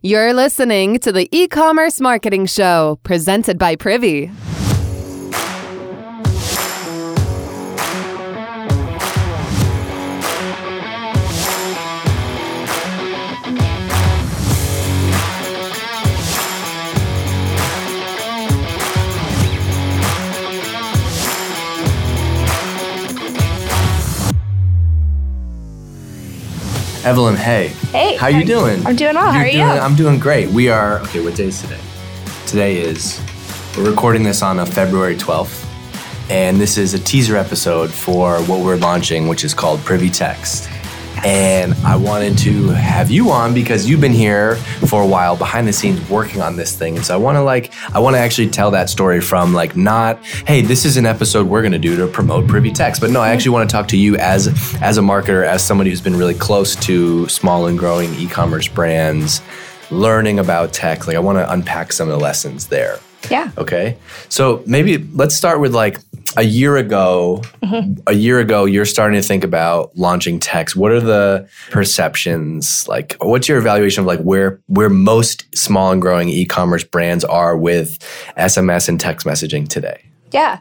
You're listening to the e commerce marketing show presented by Privy. Evelyn, hey. Hey. How you doing? I'm doing. How You're are you? I'm doing great. We are okay. What day is today? Today is we're recording this on a February 12th, and this is a teaser episode for what we're launching, which is called Privy Text. And I wanted to have you on because you've been here for a while behind the scenes working on this thing. And so I want to like I want to actually tell that story from like not, hey, this is an episode we're going to do to promote Privy Text. But no, I actually want to talk to you as as a marketer, as somebody who's been really close to small and growing e-commerce brands, learning about tech. Like I want to unpack some of the lessons there. Yeah. Okay. So maybe let's start with like a year ago. Mm-hmm. A year ago, you're starting to think about launching text. What are the perceptions? Like, what's your evaluation of like where where most small and growing e-commerce brands are with SMS and text messaging today? Yeah.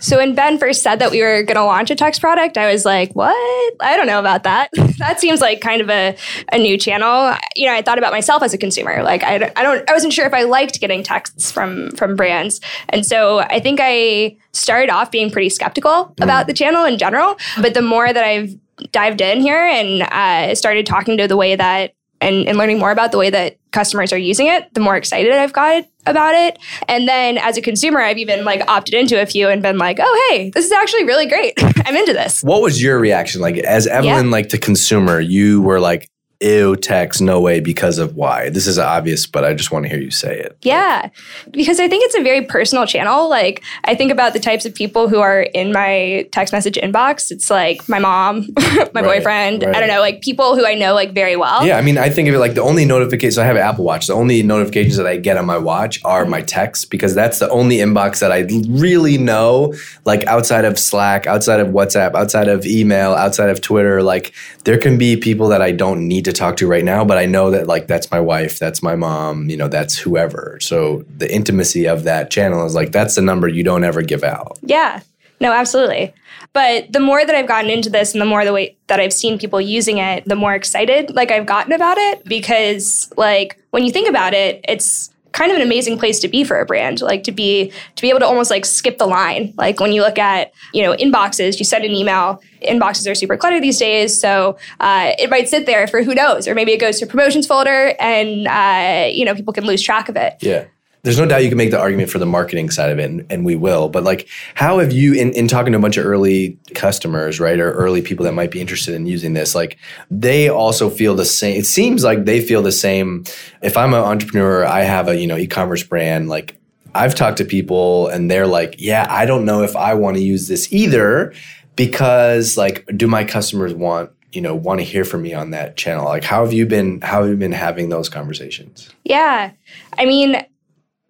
So when Ben first said that we were going to launch a text product, I was like, "What? I don't know about that. that seems like kind of a, a new channel." You know, I thought about myself as a consumer. Like, I, I don't, I wasn't sure if I liked getting texts from from brands, and so I think I started off being pretty skeptical about the channel in general. But the more that I've dived in here and uh, started talking to the way that and, and learning more about the way that customers are using it, the more excited I've got about it. And then as a consumer, I've even like opted into a few and been like, oh, hey, this is actually really great. I'm into this. What was your reaction? Like, as Evelyn, like the consumer, you were like, "Ew, text, no way," because of why? This is obvious, but I just want to hear you say it. Yeah, because I think it's a very personal channel. Like, I think about the types of people who are in my text message inbox. It's like my mom, my Right, boyfriend, right. I don't know, like people who I know like very well. Yeah, I mean, I think of it like the only notifications I have an Apple Watch. The only notifications that I get on my watch are my texts because that's the only inbox that I really know. Like outside of Slack, outside of WhatsApp, outside of email, outside of Twitter, like there can be people that I don't need to talk to right now, but I know that like that's my wife, that's my mom, you know, that's whoever. So the intimacy of that channel is like that's the number you don't ever give out. Yeah. No, absolutely. But the more that I've gotten into this and the more the way that I've seen people using it, the more excited like I've gotten about it because like when you think about it, it's kind of an amazing place to be for a brand like to be to be able to almost like skip the line like when you look at you know inboxes you send an email inboxes are super cluttered these days so uh, it might sit there for who knows or maybe it goes to promotions folder and uh, you know people can lose track of it Yeah. There's no doubt you can make the argument for the marketing side of it, and, and we will. But like, how have you, in, in talking to a bunch of early customers, right, or early people that might be interested in using this, like, they also feel the same. It seems like they feel the same. If I'm an entrepreneur, I have a you know e-commerce brand, like. I've talked to people and they're like, yeah, I don't know if I want to use this either because like do my customers want, you know, want to hear from me on that channel? Like how have you been how have you been having those conversations? Yeah. I mean,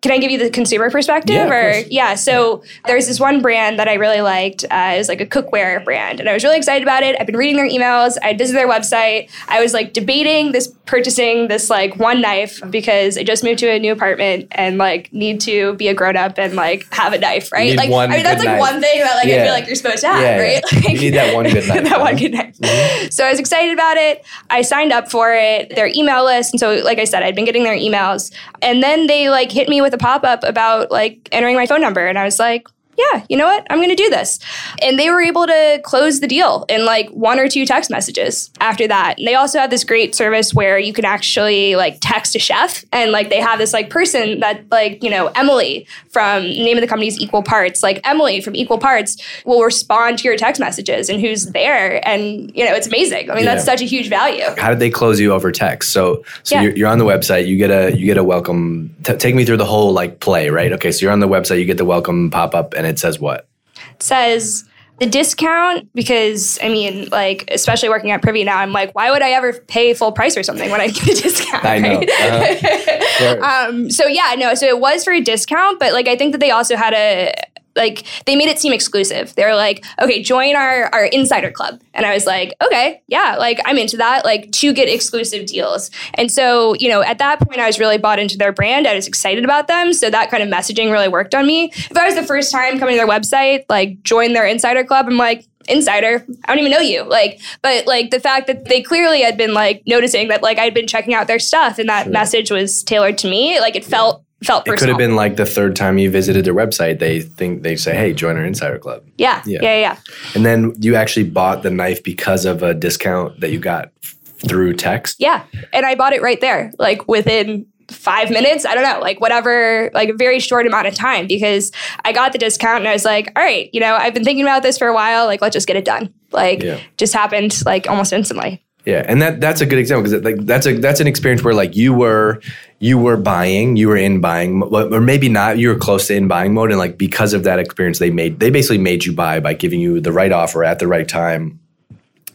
can I give you the consumer perspective? Yeah, or yeah, so there's this one brand that I really liked. Uh, it was like a cookware brand, and I was really excited about it. I've been reading their emails. I visited their website. I was like debating this purchasing this like one knife because I just moved to a new apartment and like need to be a grown up and like have a knife, right? like I mean that's like knife. one thing that like I feel like you're supposed to have, Yeah, right? yeah. You need that one good knife, that one good knife. So I was excited about it. I signed up for it, their email list. And so, like I said, I'd been getting their emails. And then they like hit me with a pop up about like entering my phone number. And I was like, yeah, you know what? I'm going to do this. And they were able to close the deal in like one or two text messages after that. And they also have this great service where you can actually like text a chef and like they have this like person that like, you know, Emily from name of the company is Equal Parts, like Emily from Equal Parts will respond to your text messages and who's there. And, you know, it's amazing. I mean, that's such a huge value. how did they close you over text? So, so Yeah. you're, you're on the website. You get a you get a welcome. T- take me through the whole like play, right? Okay, so you're on the website. You get the welcome pop up, and it says what? It says the discount because I mean, like, especially working at Privy now, I'm like, why would I ever pay full price or something when I get a discount? I know. right? Uh-huh. Um, so yeah, no, so it was for a discount, but like I think that they also had a like they made it seem exclusive. They were like, okay, join our our insider club. And I was like, okay, yeah, like I'm into that, like to get exclusive deals. And so, you know, at that point I was really bought into their brand. I was excited about them. So that kind of messaging really worked on me. If I was the first time coming to their website, like join their insider club, I'm like, insider i don't even know you like but like the fact that they clearly had been like noticing that like i'd been checking out their stuff and that Sure. message was tailored to me like it felt felt It personal could have been like the third time you visited their website. They think they say, "Hey, join our insider club," yeah Yeah. yeah yeah, yeah. and then you actually bought the knife because of a discount that you got through text. Yeah. And I bought it right there, like within five minutes. I don't know, like whatever, like a very short amount of time because I got the discount and I was like, all right, you know, I've been thinking about this for a while. Like, let's just get it done. Like, Yeah. just happened like almost instantly. Yeah, and that that's a good example because like that's a that's an experience where like you were you were buying, you were in buying, or maybe not. You were close to in buying mode, and like because of that experience, they made they basically made you buy by giving you the right offer at the right time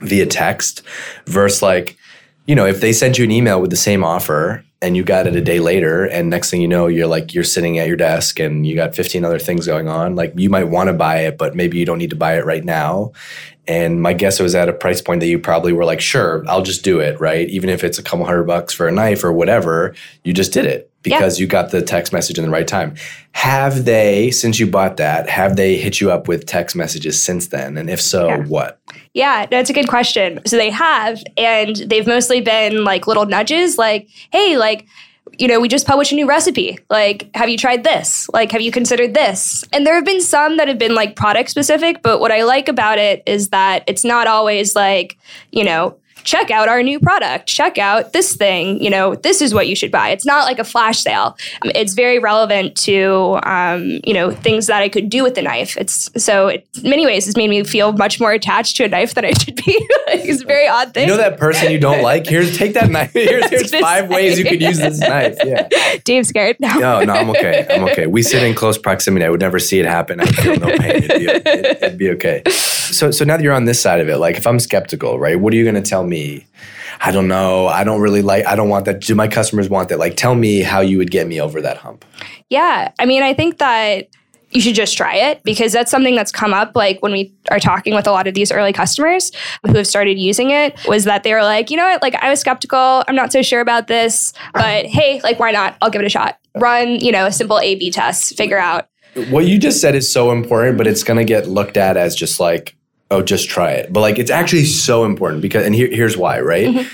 via text, versus like you know if they sent you an email with the same offer and you got it a day later, and next thing you know, you're like you're sitting at your desk and you got 15 other things going on. Like you might want to buy it, but maybe you don't need to buy it right now. And my guess was at a price point that you probably were like, sure, I'll just do it, right? Even if it's a couple hundred bucks for a knife or whatever, you just did it because you got the text message in the right time. Have they, since you bought that, have they hit you up with text messages since then? And if so, Yeah. what? Yeah, that's a good question. So they have, and they've mostly been like little nudges, like, hey, like, you know, we just published a new recipe. Like, have you tried this? Like, have you considered this? And there have been some that have been like product specific, but what I like about it is that it's not always like, you know, check out our new product, check out this thing, you know, this is what you should buy. It's not like a flash sale. Um, It's very relevant to, um, you know, things that I could do with the knife. It's so it, in many ways, it's made me feel much more attached to a knife than I should be. it's a very odd thing. You know that person you don't like? Here's take that knife. Here's, here's five ways you could use this knife. Yeah. Dave's scared. No. No, no, I'm okay. I'm okay. We sit in close proximity. I would never see it happen. I feel no pain. It'd be, it, it'd be okay. So, so now that you're on this side of it, like if I'm skeptical, right? What are you going to tell me? I don't know. I don't really like. I don't want that. Do my customers want that? Like, tell me how you would get me over that hump. Yeah. I mean, I think that you should just try it because that's something that's come up like when we are talking with a lot of these early customers who have started using it was that they were like, you know what, like I was skeptical, I'm not so sure about this, but hey, like why not? I'll give it a shot. Run, you know, a simple A B test, figure out. What you just said is so important, but it's going to get looked at as just like, oh, just try it. But like, it's actually so important because, and here, here's why, right? Mm-hmm.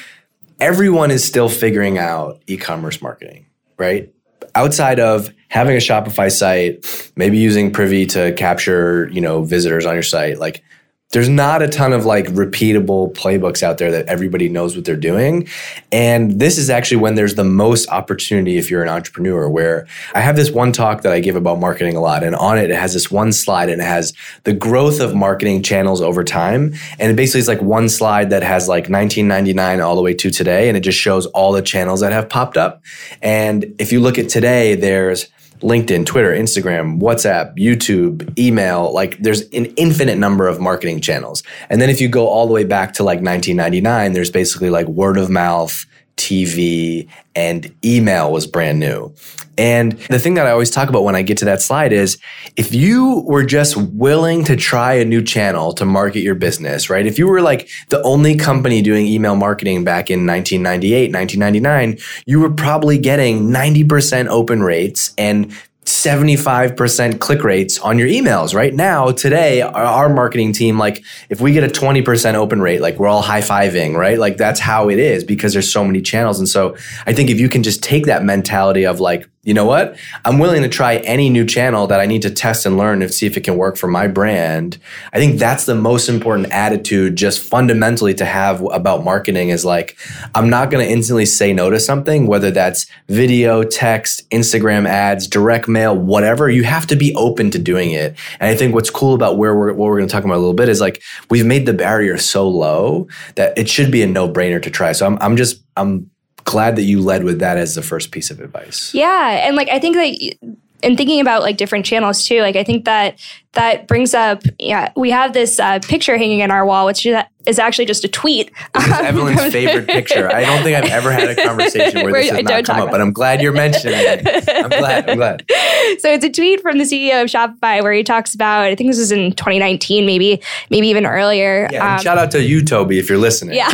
Everyone is still figuring out e-commerce marketing, right? Outside of having a Shopify site, maybe using Privy to capture, you know, visitors on your site, like there's not a ton of like repeatable playbooks out there that everybody knows what they're doing. And this is actually when there's the most opportunity if you're an entrepreneur, where I have this one talk that I give about marketing a lot. And on it, it has this one slide and it has the growth of marketing channels over time. And it basically is like one slide that has like 1999 all the way to today. And it just shows all the channels that have popped up. And if you look at today, there's LinkedIn, Twitter, Instagram, WhatsApp, YouTube, email, like there's an infinite number of marketing channels. And then if you go all the way back to like 1999, there's basically like word of mouth, TV, and email was brand new. And the thing that I always talk about when I get to that slide is if you were just willing to try a new channel to market your business, right? If you were like the only company doing email marketing back in 1998, 1999, you were probably getting 90% open rates and 75% click rates on your emails right now today our, marketing team like if we get a 20% open rate like we're all high-fiving right? Like that's how it is because there's so many channels. And so i think if you can just take that mentality of like you know what? I'm willing to try any new channel that i need to test and learn and see if it can work for my brand. I think that's the most important attitude just fundamentally to have about marketing is like i'm not going to instantly say no to something whether that's video text instagram ads direct mail whatever. You have to be open to doing it. And i think what's cool about where we're what we're going to talk about a little bit is like we've made the barrier so low that it should be a no-brainer to try. So i'm, I'm just i'm glad that you led with that as the first piece of advice Yeah, and like I think that and thinking about like different channels too, like I think that that brings up yeah, we have this uh, picture hanging in our wall which is actually just a tweet. This is Evelyn's favorite picture. I don't think I've ever had a conversation where, Where this has don't come up, but I'm glad you're mentioning it. I'm glad. I'm glad. so it's a tweet from the CEO of Shopify where he talks about, I think this was in 2019, maybe, maybe even earlier. Yeah, um, shout out to you, Tobi, if you're listening. Yeah.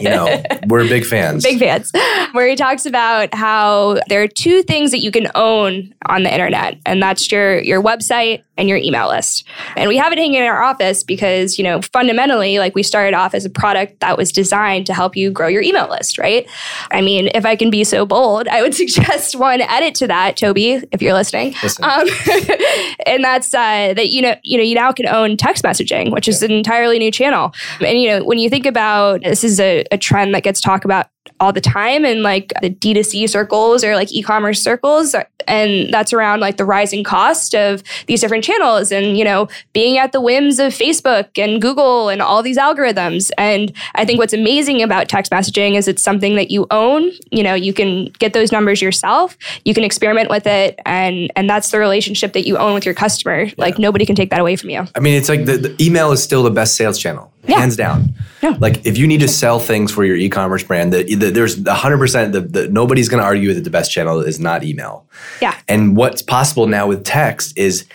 you know, we're big fans. Big fans. Where he talks about how there are two things that you can own on the internet, and that's your your website and your email list. And we have it hanging in our office because, you know, fundamentally, like we started off as a product that was designed to help you grow your email list, right? I mean, if I can be so bold, I would suggest one edit to that, Tobi, if you're listening. Um, and that's uh, that you know, you know, you now can own text messaging, which is an entirely new channel. And you know, when you think about this is a, a trend that gets talked about all the time in like the D2C circles or like e-commerce circles. And that's around like the rising cost of these different channels and, you know, being at the whims of Facebook and Google and all these algorithms. And I think what's amazing about text messaging is it's something that you own. You know, you can get those numbers yourself. You can experiment with it. And and that's the relationship that you own with your customer. Yeah. Like nobody can take that away from you. I mean, it's like the, the email is still the best sales channel yeah. hands down. Yeah. Like if you need to sell things for your e-commerce brand, the, the, there's 100% the, the, nobody's going to argue that the best channel is not email. Yeah. And what's possible now with text is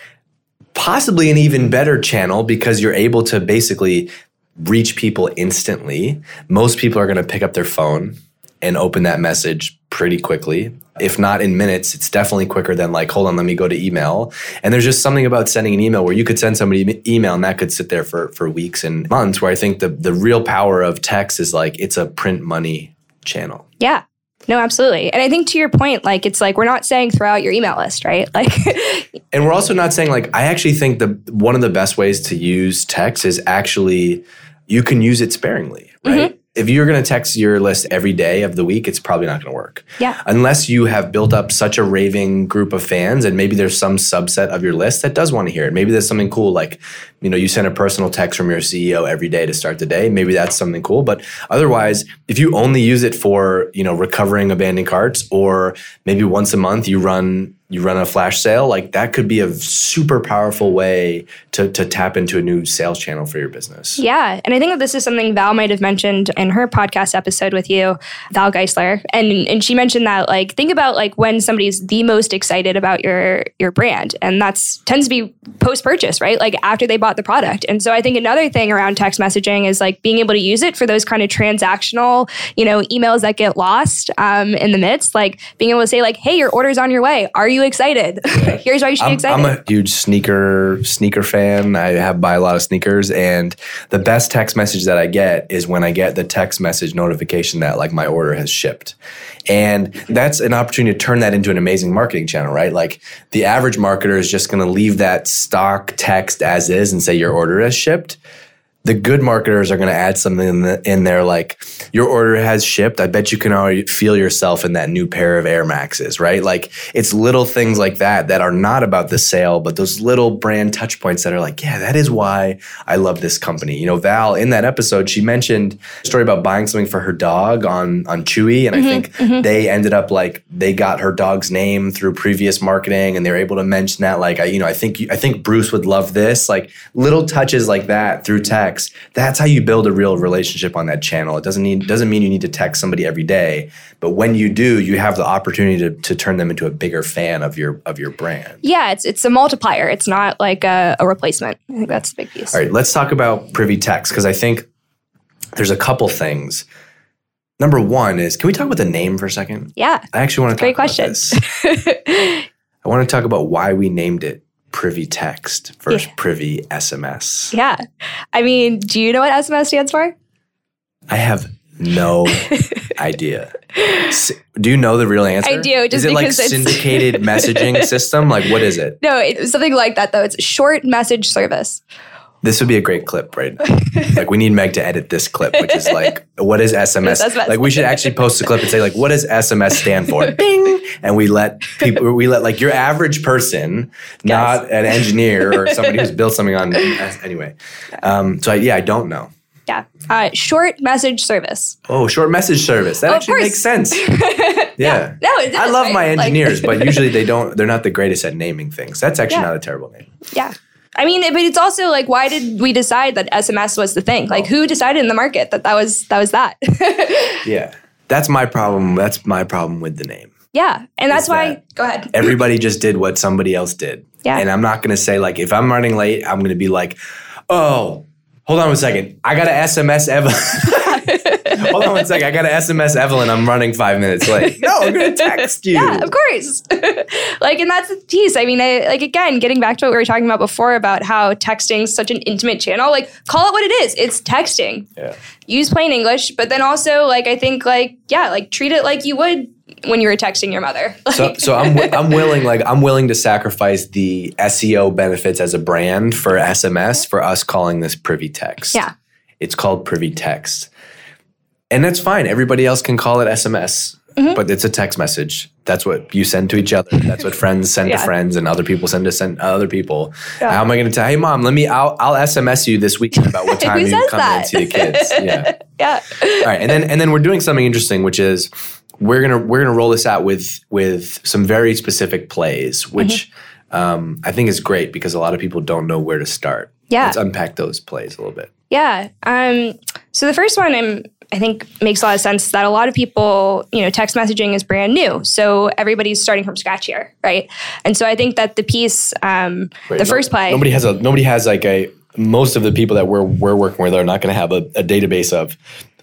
possibly an even better channel because you're able to basically reach people instantly. Most people are going to pick up their phone and open that message pretty quickly. If not in minutes, it's definitely quicker than like, hold on, let me go to email. And there's just something about sending an email where you could send somebody an email and that could sit there for, for weeks and months. Where I think the, the real power of text is like it's a print money channel. Yeah. No, absolutely. And I think to your point, like it's like we're not saying throw out your email list, right? Like And we're also not saying like I actually think the one of the best ways to use text is actually you can use it sparingly, right? Mm-hmm if you're going to text your list every day of the week, it's probably not going to work. Yeah. Unless you have built up such a raving group of fans and maybe there's some subset of your list that does want to hear it. Maybe there's something cool like, you know, you send a personal text from your CEO every day to start the day. Maybe that's something cool. But otherwise, if you only use it for, you know, recovering abandoned carts or maybe once a month you run you run a flash sale, like that could be a super powerful way to, to tap into a new sales channel for your business. Yeah. And I think that this is something Val might have mentioned in her podcast episode with you, Val Geisler. And and she mentioned that like think about like when somebody's the most excited about your your brand. And that's tends to be post-purchase, right? Like after they bought the product. And so I think another thing around text messaging is like being able to use it for those kind of transactional, you know, emails that get lost um, in the midst, like being able to say, like, hey, your order's on your way. Are you you excited? Here's why you should I'm, be excited. I'm a huge sneaker sneaker fan. I have buy a lot of sneakers, and the best text message that I get is when I get the text message notification that like my order has shipped, and that's an opportunity to turn that into an amazing marketing channel, right? Like the average marketer is just going to leave that stock text as is and say your order has shipped the good marketers are going to add something in, the, in, there like your order has shipped. I bet you can already feel yourself in that new pair of air maxes right? Like it's little things like that that are not about the sale but those little brand touch points that are like yeah that is why i love this company. You know val in that episode she mentioned a story about buying something for her dog on on chewy and mm-hmm, i think mm-hmm. they ended up like they got her dog's name through previous marketing and they were able to mention that like i you know i think i think bruce would love this like little touches like that through tech text. That's how you build a real relationship on that channel. It doesn't need doesn't mean you need to text somebody every day, but when you do, you have the opportunity to, to turn them into a bigger fan of your of your brand. Yeah, it's it's a multiplier. It's not like a, a replacement. I think that's the big piece. All right, let's talk about Privy Text because I think there's a couple things. Number one is, can we talk about the name for a second? Yeah, I actually want to. Great question. I want to talk about why we named it privy text versus yeah. privy SMS. Yeah. I mean, do you know what SMS stands for? I have no idea. Do you know the real answer? I do. Just is it like syndicated messaging system? Like what is it? No, it's something like that though. It's short message service. This would be a great clip right like we need Meg to edit this clip, which is like, what is SMS? SMS? Like we should actually post a clip and say like, what does SMS stand for? Ding! And we let people, we let like your average person, not an engineer or somebody who's built something on. Anyway, um, so I, yeah, I don't know. Yeah, uh, short message service. Oh, short message service. That oh, actually makes sense. yeah. yeah. No, does, I love right? my engineers, like, but usually they don't. They're not the greatest at naming things. That's actually yeah. not a terrible name. Yeah. I mean, but it's also like, why did we decide that SMS was the thing? Like, oh. who decided in the market that that was that was that? yeah, that's my problem. That's my problem with the name. Yeah. And that's why, that- go ahead. Everybody just did what somebody else did. Yeah. And I'm not going to say, like, if I'm running late, I'm going to be like, oh, hold on a second, I got to SMS Evelyn. hold on one second. I got to SMS Evelyn. I'm running five minutes late. No, I'm going to text you. Yeah, of course. like, and that's the piece. I mean, I, like again, getting back to what we were talking about before about how texting is such an intimate channel. Like, call it what it is. It's texting. Yeah. Use plain English, but then also, like, I think, like, yeah, like treat it like you would when you were texting your mother. So, Like- so I'm, wi- I'm willing, like, I'm willing to sacrifice the SEO benefits as a brand for SMS for us calling this privy text. Yeah. It's called privy text. And that's fine. Everybody else can call it SMS, Mm-hmm. but it's a text message. That's what you send to each other. That's what friends send Yeah. to friends and other people send to send other people. Yeah. How am I going to tell, hey, mom, let me, I'll, I'll SMS you this weekend about what time you come in and see the kids. Yeah. yeah. All right, and then and then we're doing something interesting, which is we're gonna we're gonna roll this out with with some very specific plays, which Mm-hmm. um, I think is great because a lot of people don't know where to start. Yeah. let's unpack those plays a little bit. Yeah. Um, so the first one I'm, I think makes a lot of sense that a lot of people, you know, text messaging is brand new. So everybody's starting from scratch here, right? And so I think that the piece, um, the no- first play, Nobody has a nobody has like a most of the people that we're we're working with are not going to have a, a database of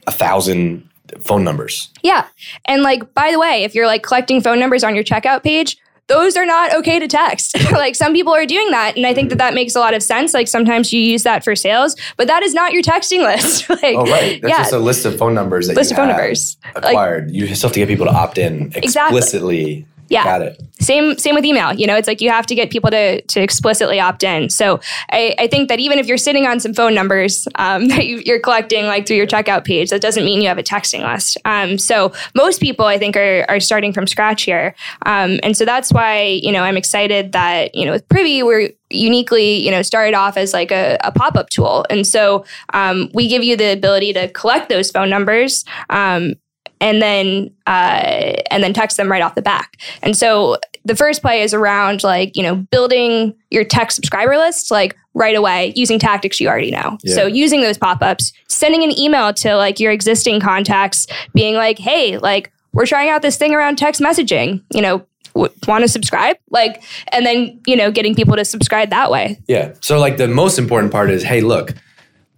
a thousand phone numbers. yeah. And like, by the way, if you're like collecting phone numbers on your checkout page, those are not okay to text. like some people are doing that, and I think that that makes a lot of sense. Like sometimes you use that for sales, but that is not your texting list. like, Oh, right. That's yeah, just a list of phone numbers that list you of phone have numbers. Like, acquired. you just have to get people to opt in Exactly. Yeah. Got it. same same with email you know it's like you have to get people to to explicitly opt in. So i, I think that even if you're sitting on some phone numbers um, that you, you're collecting like through your checkout page that doesn't mean you have a texting list. Um, so most people i think are, are starting from scratch here. Um, and so that's why you know i'm excited that you know with privy we're uniquely you know started off as like a, a pop-up tool. And so um, we give you the ability to collect those phone numbers um, and then uh, and then text them right off the back. And so the first play is around like you know building your tech subscriber list like right away using tactics you already know. Yeah. So using those pop-ups, sending an email to like your existing contacts, being like, hey, like we're trying out this thing around text messaging. You know. Want to subscribe like and then you know getting people to subscribe that way Yeah. So like the most important part is, hey, look,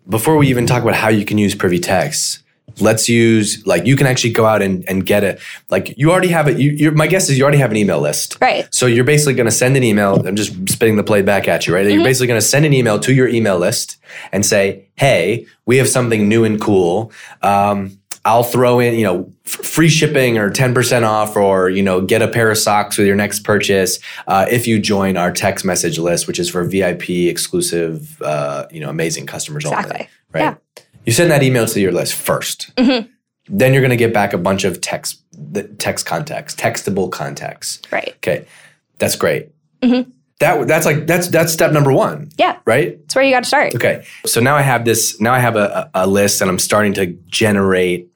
before we even talk about how you can use privy text, let's use like you can actually go out and, and get it. Like you already have it. You, my guess is you already have an email list. right So you're basically going to send an email. I'm just spitting the play back at you, right? You're basically going to send an email to your email list and say, "Hey, we have something new and cool. Um, I'll throw in, you know, f- free shipping or 10% off, or you know, get a pair of socks with your next purchase uh, if you join our text message list, which is for VIP exclusive, uh, you know, amazing customers only. Exactly. Right. Yeah. You send that email to your list 1st Then you're going to get back a bunch of text, the text contacts, textable contacts. right Okay, that's great. Mm-hmm. That that's like that's that's step number one, yeah right? that's where you got to start Okay, so now I have this. Now I have a a list, and I'm starting to generate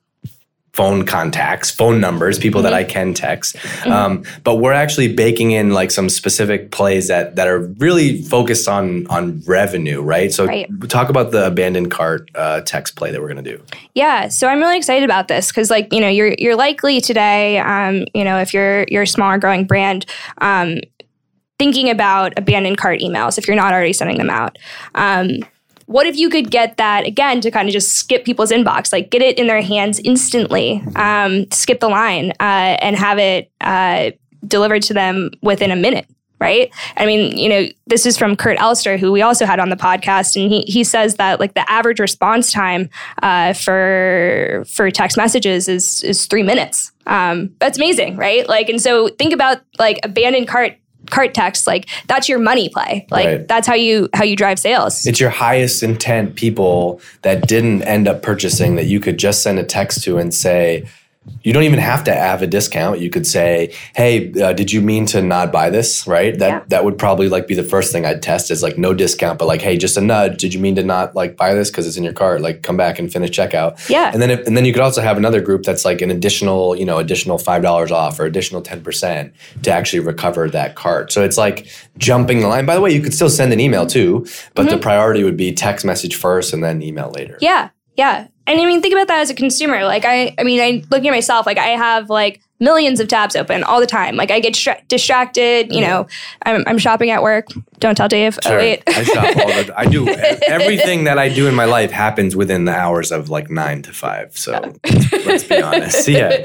phone contacts, phone numbers, people Mm-hmm. that I can text. Um, but we're actually baking in like some specific plays that that are really focused on on revenue, right? So Right. talk about the abandoned cart uh, text play that we're gonna do. Yeah, so I'm really excited about this because, like, you know, you're you're likely today, um, you know, if you're you're a smaller growing brand, um, thinking about abandoned cart emails if you're not already sending them out. What if you could get that again to kind of just skip people's inbox, like get it in their hands instantly, um, skip the line, uh, and have it uh, delivered to them within a minute? Right. I mean, you know, this is from Kurt Elster, who we also had on the podcast, and he he says that like the average response time uh, for for text messages is is three minutes. Um, that's amazing, right? Like, and so think about like abandoned cart cart text, like that's your money play. Like Right. that's how you how you drive sales. It's your highest intent people that didn't end up purchasing that you could just send a text to and say, you don't even have to have a discount. You could say, "Hey, uh, did you mean to not buy this?" Right? That Yeah. that would probably like be the first thing I'd test is like no discount, but like, "Hey, just a nudge. Did you mean to not like buy this because it's in your cart? Like, come back and finish checkout." Yeah. And then if, and then you could also have another group that's like an additional, you know, additional five dollars off or additional ten percent to actually recover that cart. So it's like jumping the line. By the way, you could still send an email too, but the priority would be text message first and then email later. Yeah, yeah. And I mean, think about that as a consumer. Like I, I mean, I looking at myself, like I have like millions of tabs open all the time. Like I get distra- distracted. You mm-hmm. know, I'm, I'm shopping at work. Don't tell Dave. Oh wait. I shop all the. I do everything that I do in my life happens within the hours of like nine to five. So let's, let's be honest. Yeah.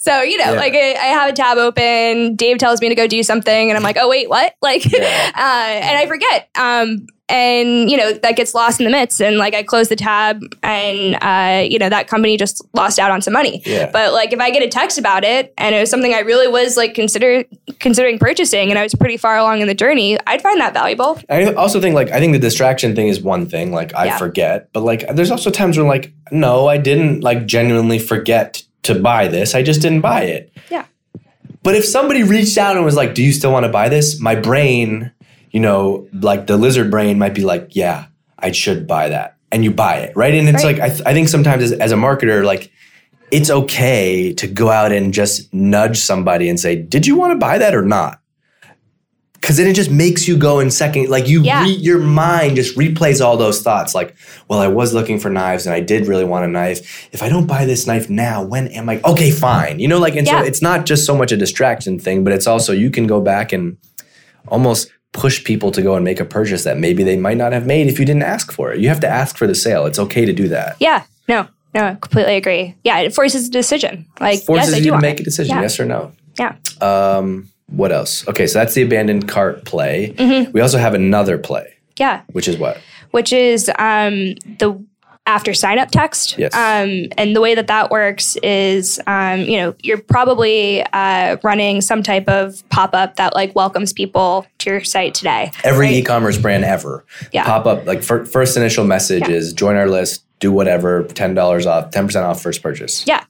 so you know, Yeah. like I, I have a tab open. Dave tells me to go do something, and I'm like, oh wait, what? Like, Yeah. uh, and I forget. Um, and you know that gets lost in the midst, and like I close the tab, and uh, you know that company just lost out on some money. Yeah. But like if I get a text about it, and it was something I really was like consider considering purchasing, and I was pretty far along in the journey, I'd find that valuable. I also think like I think the distraction thing is one thing. Like I Yeah. forget, but like there's also times when like no, I didn't like genuinely forget to buy this. I just didn't buy it. Yeah. But if somebody reached out and was like, "Do you still want to buy this?" My brain, you know, like the lizard brain might be like, "Yeah, I should buy that," and you buy it, right? And it's Right. like I, th- I think sometimes as, as a marketer, like it's okay to go out and just nudge somebody and say, "Did you want to buy that or not?" Because then it just makes you go in second, like you, Yeah. re, your mind just replays all those thoughts. Like, well, I was looking for knives and I did really want a knife. If I don't buy this knife now, when am I? Okay, fine. You know, like, and Yeah. so it's not just so much a distraction thing, but it's also you can go back and almost push people to go and make a purchase that maybe they might not have made if you didn't ask for it. You have to ask for the sale. It's okay to do that. Yeah. No. No. I completely agree. Yeah. It forces a decision. Like Forces yes, I you to make it. a decision, Yeah. yes or no. Yeah. Um, what else? Okay, so that's the abandoned cart play. Mm-hmm. We also have another play, Yeah. which is what? which is um, the after sign up text. Yes. Um, and the way that that works is, um, you know, you're probably uh, running some type of pop up that like welcomes people to your site today. Every right? e-commerce brand ever Yeah. pop up like fir- first initial message Yeah. is join our list, do whatever, ten dollars off, ten percent off first purchase. Yeah.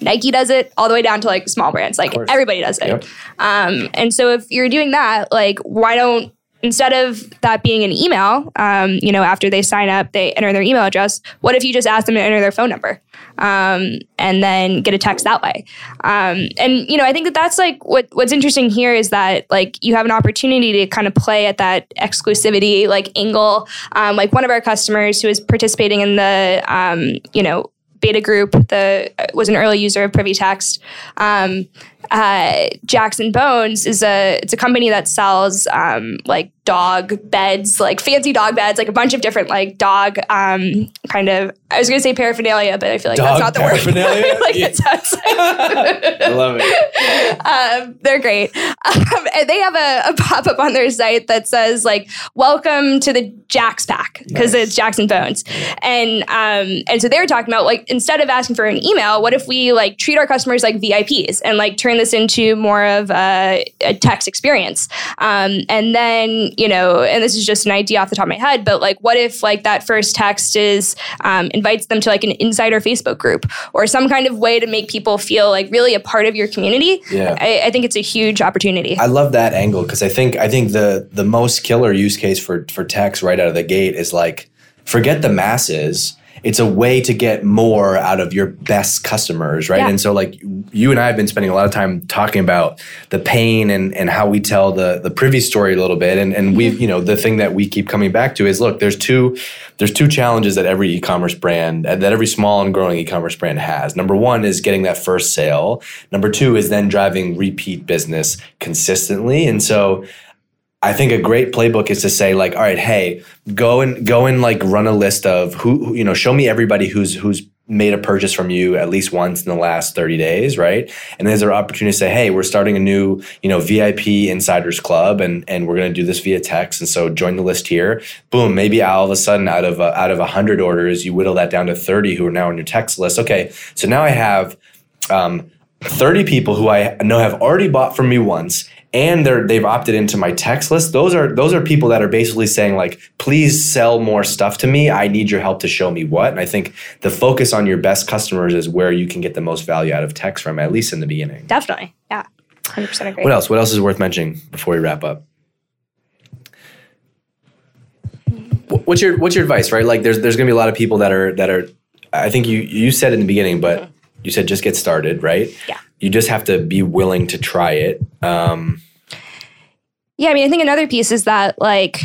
Nike does it all the way down to like small brands. Like everybody does it. Yep. Um, and so if you're doing that, like why don't instead of that being an email, um, you know, after they sign up, they enter their email address. What if you just ask them to enter their phone number, um, and then get a text that way? Um, and you know, I think that that's like what what's interesting here is that like you have an opportunity to kind of play at that exclusivity like angle. Um, like one of our customers who is participating in the um, you know beta group the was an early user of privy text. Um, uh, jackson bones is a it's a company that sells um, like dog beds like fancy dog beds like a bunch of different like dog um, kind of i was gonna say paraphernalia but i feel like Dog that's not the paraphernalia? word like Yeah. sounds like I love it. um, they're great. Um, and they have a, a pop up on their site that says like "Welcome to the Jacks Pack" because Nice. it's Jackson Bones, and um, and so they were talking about like instead of asking for an email, what if we like treat our customers like VIPs and like turn this into more of a, a text experience, um, and then you know, and this is just an idea off the top of my head, but like what if like that first text is um, invites them to like an insider Facebook group or some kind of way to make people feel like really a part of your community. Yeah. I, I think it's a huge opportunity. I love that angle because I think I think the the most killer use case for for text right out of the gate is like forget the masses. It's a way to get more out of your best customers, right? Yeah. And so like you and I have been spending a lot of time talking about the pain and and how we tell the the privy story a little bit. And and we've, mm-hmm. you know, the thing that we keep coming back to is look, there's two there's two challenges that every e-commerce brand uh, that every small and growing e-commerce brand has. Number one is getting that first sale. Number two is then driving repeat business consistently. And so I think a great playbook is to say like, all right, hey, go and go and like run a list of who, who you know, show me everybody who's who's made a purchase from you at least once in the last 30 days, right? And there's an opportunity to say, hey, we're starting a new, you know, VIP insiders club and and we're going to do this via text. And so join the list here. Boom, maybe all of a sudden out of uh, out of a 100 orders, you whittle that down to 30 who are now on your text list. Okay, so now I have um, 30 people who I know have already bought from me once and they're they've opted into my text list those are those are people that are basically saying like please sell more stuff to me i need your help to show me what and i think the focus on your best customers is where you can get the most value out of text from at least in the beginning Definitely. Yeah. 100% agree. what else what else is worth mentioning before we wrap up what's your what's your advice right like there's there's gonna be a lot of people that are that are i think you you said in the beginning but you said just get started right Mm-hmm. Yeah. You just have to be willing to try it um Yeah, I mean, I think another piece is that like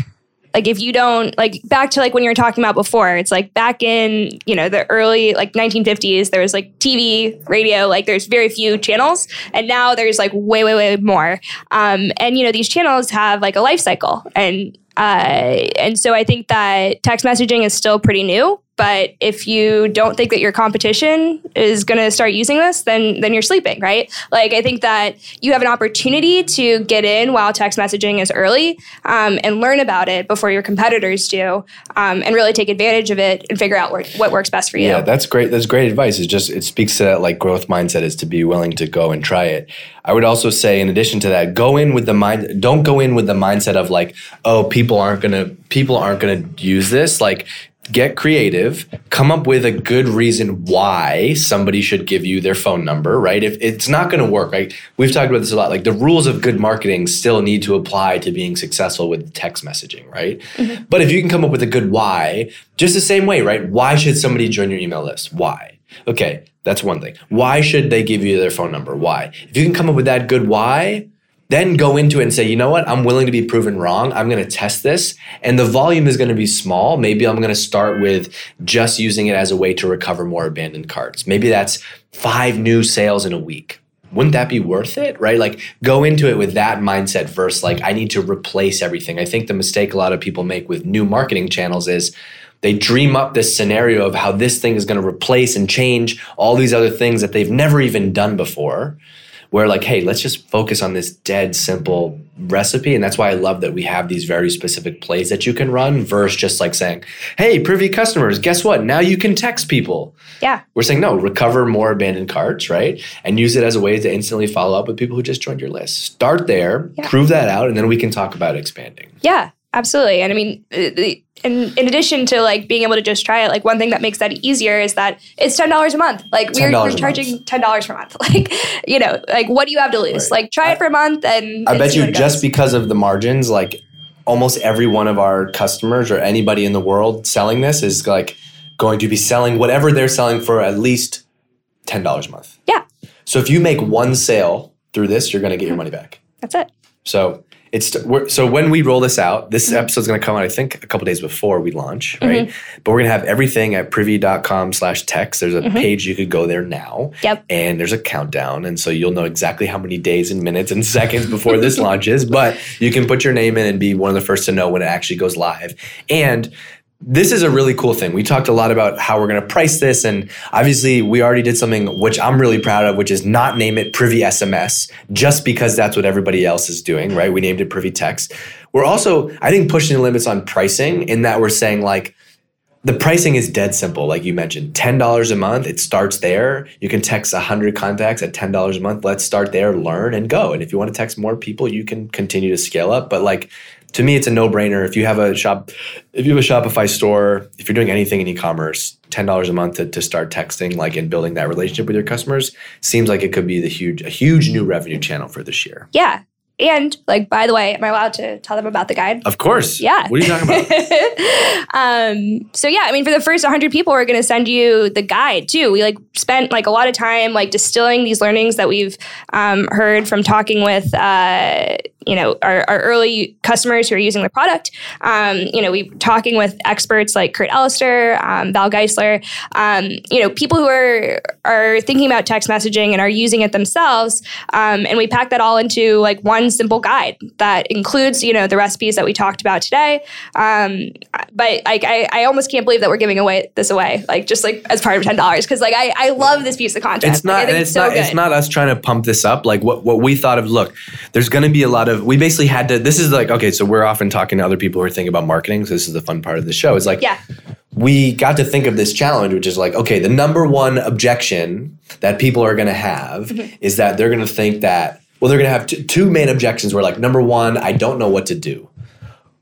Like if you don't like back to like when you were talking about before, it's like back in, you know, the early like 1950s, there was like TV, radio, like there's very few channels. And now there's like way, way, way more. Um, and you know, these channels have like a life cycle. And uh, and so I think that text messaging is still pretty new, but if you don't think that your competition is going to start using this, then then you're sleeping, right? Like I think that you have an opportunity to get in while text messaging is early um, and learn about it before your competitors do, um, and really take advantage of it and figure out what, what works best for you. Yeah, that's great. That's great advice. It just it speaks to that like growth mindset is to be willing to go and try it. I would also say, in addition to that, go in with the mind. Don't go in with the mindset of like, oh, people aren't gonna people aren't gonna use this. Like get creative, come up with a good reason why somebody should give you their phone number, right? If it's not going to work, right? We've talked about this a lot. Like the rules of good marketing still need to apply to being successful with text messaging, right? Mm-hmm. But if you can come up with a good why, just the same way, right? Why should somebody join your email list? Why? Okay, that's one thing. Why should they give you their phone number? Why? If you can come up with that good why, then go into it and say, you know what, I'm willing to be proven wrong. I'm going to test this. And the volume is going to be small. Maybe I'm going to start with just using it as a way to recover more abandoned carts. Maybe that's five new sales in a week. Wouldn't that be worth it? Right? Like go into it with that mindset versus like, I need to replace everything. I think the mistake a lot of people make with new marketing channels is, they dream up this scenario of how this thing is going to replace and change all these other things that they've never even done before where like hey let's just focus on this dead simple recipe. And that's why i love that we have these very specific plays that you can run versus just like saying hey privy customers guess what? Now you can text people. Yeah. We're saying no recover more abandoned carts right? And use it as a way to instantly follow up with people who just joined your list. Start there yeah. prove that out and then we can talk about expanding. Yeah absolutely and i mean uh, and in addition to like being able to just try it, like one thing that makes that easier is that it's ten dollars a month. Like we're, we're charging ten dollars per month. Like you know, like what do you have to lose? Right. Like try I, it for a month, and I bet you just because of the margins, like almost every one of our customers or anybody in the world selling this is like going to be selling whatever they're selling for at least ten dollars a month. Yeah. So if you make one sale through this, you're going to get your money back. That's it. So it's so when we roll this out, this mm-hmm. episode's going to come out, I think, a couple days before we launch, right? Mm-hmm. But we're going to have everything at privy.com slash text. There's a mm-hmm. page you could go there now. Yep. And there's a countdown. And so you'll know exactly how many days and minutes and seconds before this launches. But you can put your name in and be one of the first to know when it actually goes live. And this is a really cool thing. We talked a lot about how we're going to price this. And obviously, we already did something which I'm really proud of, which is not name it Privy SMS just because that's what everybody else is doing, right? We named it Privy Text. We're also, I think, pushing the limits on pricing in that we're saying, like, the pricing is dead simple, like you mentioned. $10 a month, it starts there. You can text 100 contacts at $10 a month. Let's start there, learn, and go. And if you want to text more people, you can continue to scale up. But like, to me, it's a no-brainer. If you have a shop, if you have a Shopify store, if you're doing anything in e-commerce, ten dollars a month to, to start texting, like and building that relationship with your customers, seems like it could be the huge, a huge new revenue channel for this year. Yeah, and like, by the way, am I allowed to tell them about the guide? Of course. Yeah. What are you talking about? um, so yeah, I mean, for the first 100 people, we're going to send you the guide too. We like spent like a lot of time like distilling these learnings that we've um, heard from talking with uh, you know our, our early customers who are using the product. Um, you know, we talking with experts like Kurt Elster, um, Val Geisler. Um, you know, people who are are thinking about text messaging and are using it themselves. Um, and we pack that all into like one simple guide that includes you know the recipes that we talked about today. Um, but like I, I almost can't believe that we're giving away this away like just like as part of ten dollars because like I, I love this piece of content. It's not. Like, it's, it's not. It's not us trying to pump this up. Like what what we thought of. Look, there's going to be a lot of of we basically had to this is like okay so we're often talking to other people who are thinking about marketing so this is the fun part of the show is like yeah we got to think of this challenge which is like okay the number one objection that people are going to have mm-hmm. is that they're going to think that well they're going to have t- two main objections where like number one i don't know what to do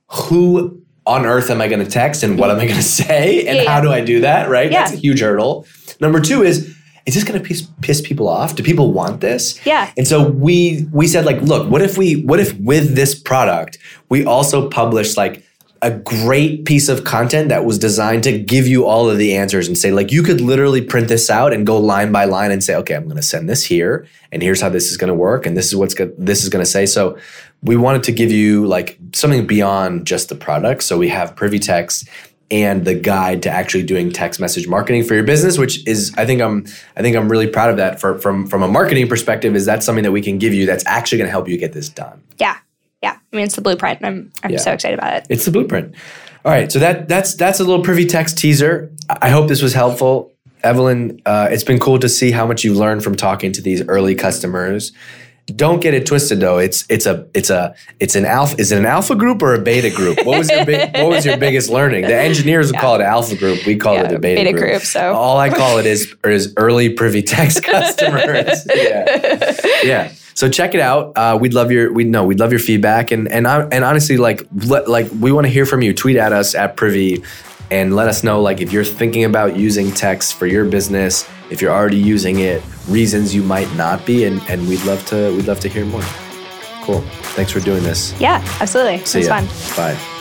who on earth am i going to text and what am i going to say and yeah, how do i do that right yeah. that's a huge hurdle number two is is this going to piss, piss people off? Do people want this? Yeah. And so we we said like, look, what if we what if with this product we also publish like a great piece of content that was designed to give you all of the answers and say like you could literally print this out and go line by line and say okay i'm going to send this here and here's how this is going to work and this is what's go- this is going to say. So we wanted to give you like something beyond just the product. So we have privy text and the guide to actually doing text message marketing for your business which is i think i'm i think i'm really proud of that for, from from a marketing perspective is that something that we can give you that's actually going to help you get this done. Yeah. Yeah. I mean, it's the blueprint. I'm, I'm Yeah. so excited about it. it's the blueprint. All right, so that that's that's a little privy text teaser. I hope this was helpful, Evelyn. Uh, it's been cool to see how much you've learned from talking to these early customers. Don't get it twisted though. It's it's a it's a it's an alpha. Is it an alpha group or a beta group? What was your big, what was your biggest learning? The engineers would call it alpha group. We call Yeah, it a beta, beta group. group, so. all I call it is is early privy text customers. yeah yeah. So check it out. Uh, we'd love your we no we'd love your feedback and and hon- and honestly like let, like we want to hear from you. Tweet at us at Privy and let us know like if you're thinking about using text for your business, if you're already using it, reasons you might not be, and and we'd love to we'd love to hear more. Cool. Thanks for doing this. Yeah, absolutely. See it was ya. fun. Bye.